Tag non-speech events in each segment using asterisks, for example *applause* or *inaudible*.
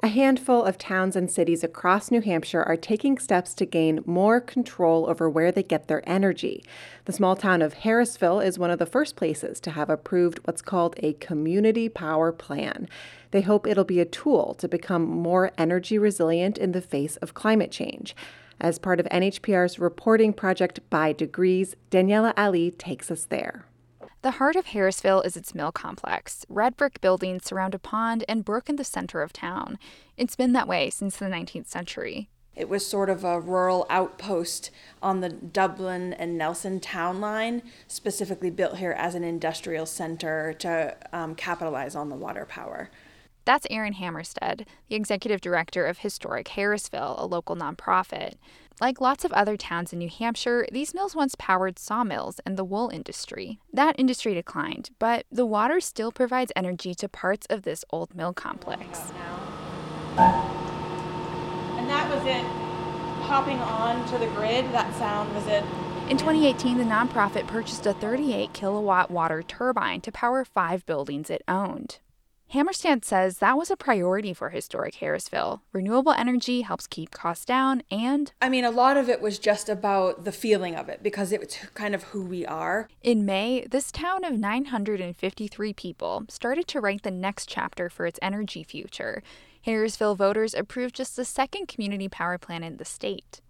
A handful of towns and cities across New Hampshire are taking steps to gain more control over where they get their energy. The small town of Harrisville is one of the first places to have approved what's called a community power plan. They hope it'll be a tool to become more energy resilient in the face of climate change. As part of NHPR's reporting project By Degrees, Daniela Allee takes us there. The heart of Harrisville is its mill complex. Red brick buildings surround a pond and brook in the center of town. It's been that way since the 19th century. It was sort of a rural outpost on the Dublin and Nelson town line, specifically built here as an industrial center to um, capitalize on the water power. That's Aaron Hammerstedt, the executive director of Historic Harrisville, a local nonprofit. Like lots of other towns in New Hampshire, these mills once powered sawmills and the wool industry. That industry declined, but the water still provides energy to parts of this old mill complex. And that was it. Hopping on to the grid, that sound was it. In 2018, the nonprofit purchased a 38 kilowatt water turbine to power five buildings it owned. Hammerstedt says that was a priority for historic Harrisville. Renewable energy helps keep costs down and I mean a lot of it was just about the feeling of it because it was kind of who we are. In May, this town of 953 people started to write the next chapter for its energy future. Harrisville voters approved just the second community power plan in the state.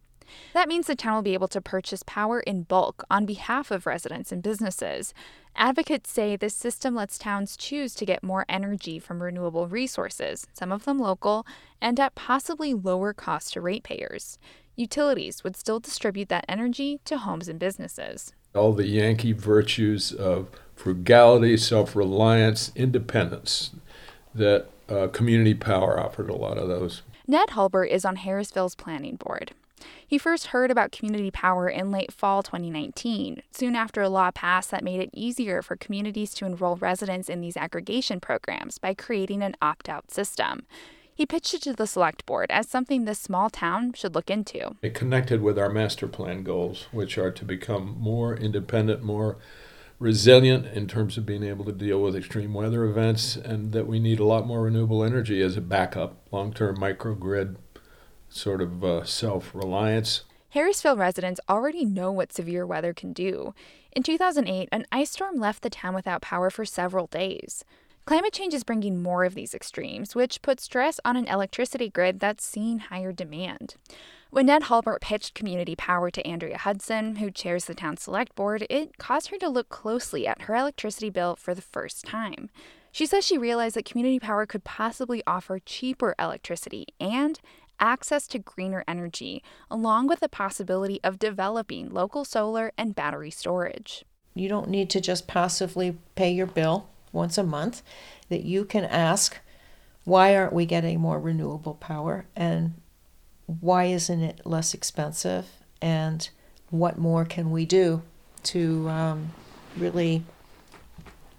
That means the town will be able to purchase power in bulk on behalf of residents and businesses. Advocates say this system lets towns choose to get more energy from renewable resources, some of them local, and at possibly lower cost to ratepayers. Utilities would still distribute that energy to homes and businesses. All the Yankee virtues of frugality, self reliance, independence that uh, community power offered a lot of those. Ned Hulbert is on Harrisville's planning board. He first heard about community power in late fall 2019, soon after a law passed that made it easier for communities to enroll residents in these aggregation programs by creating an opt out system. He pitched it to the select board as something this small town should look into. It connected with our master plan goals, which are to become more independent, more resilient in terms of being able to deal with extreme weather events, and that we need a lot more renewable energy as a backup, long term microgrid sort of uh, self reliance. Harrisville residents already know what severe weather can do. In 2008, an ice storm left the town without power for several days. Climate change is bringing more of these extremes, which puts stress on an electricity grid that's seeing higher demand. When Ned Hulbert pitched community power to Andrea Hudson, who chairs the town select board, it caused her to look closely at her electricity bill for the first time. She says she realized that community power could possibly offer cheaper electricity and access to greener energy, along with the possibility of developing local solar and battery storage. You don't need to just passively pay your bill once a month, that you can ask, why aren't we getting more renewable power? And why isn't it less expensive? And what more can we do to um, really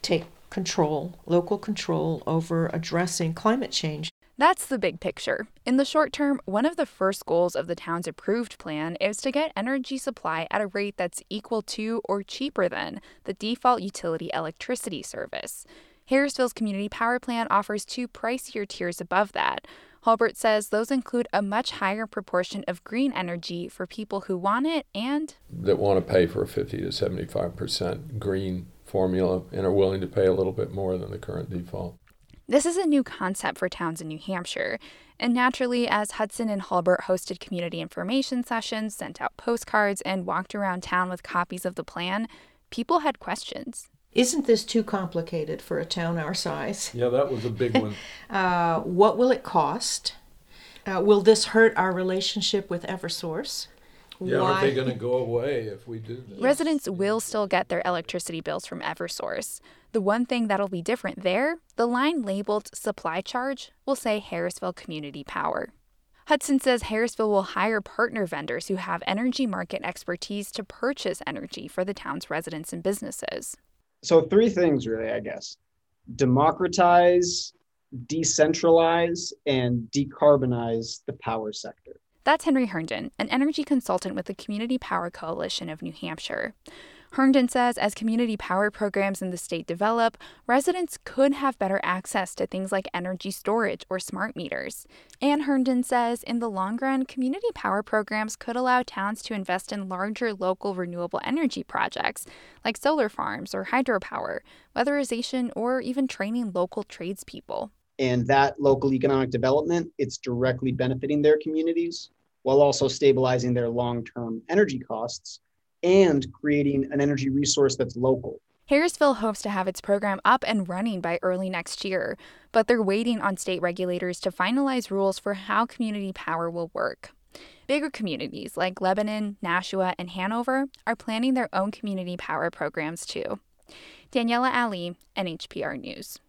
take control, local control over addressing climate change? That's the big picture. In the short term, one of the first goals of the town's approved plan is to get energy supply at a rate that's equal to or cheaper than the default utility electricity service. Harrisville's community power plan offers two pricier tiers above that. Hulbert says those include a much higher proportion of green energy for people who want it and that want to pay for a 50 to 75% green formula and are willing to pay a little bit more than the current default. This is a new concept for towns in New Hampshire, and naturally, as Hudson and Hulbert hosted community information sessions, sent out postcards, and walked around town with copies of the plan, people had questions. Isn't this too complicated for a town our size? Yeah, that was a big one. *laughs* uh, what will it cost? Uh, will this hurt our relationship with Eversource? Yeah, Why? are they going to go away if we do this? Residents will still get their electricity bills from Eversource. The one thing that'll be different there, the line labeled supply charge will say Harrisville Community Power. Hudson says Harrisville will hire partner vendors who have energy market expertise to purchase energy for the town's residents and businesses. So, three things really, I guess democratize, decentralize, and decarbonize the power sector. That's Henry Herndon, an energy consultant with the Community Power Coalition of New Hampshire. Herndon says as community power programs in the state develop, residents could have better access to things like energy storage or smart meters. And Herndon says in the long run, community power programs could allow towns to invest in larger local renewable energy projects like solar farms or hydropower, weatherization, or even training local tradespeople. And that local economic development, it's directly benefiting their communities while also stabilizing their long term energy costs and creating an energy resource that's local. Harrisville hopes to have its program up and running by early next year, but they're waiting on state regulators to finalize rules for how community power will work. Bigger communities like Lebanon, Nashua, and Hanover are planning their own community power programs too. Daniela Allee, NHPR News.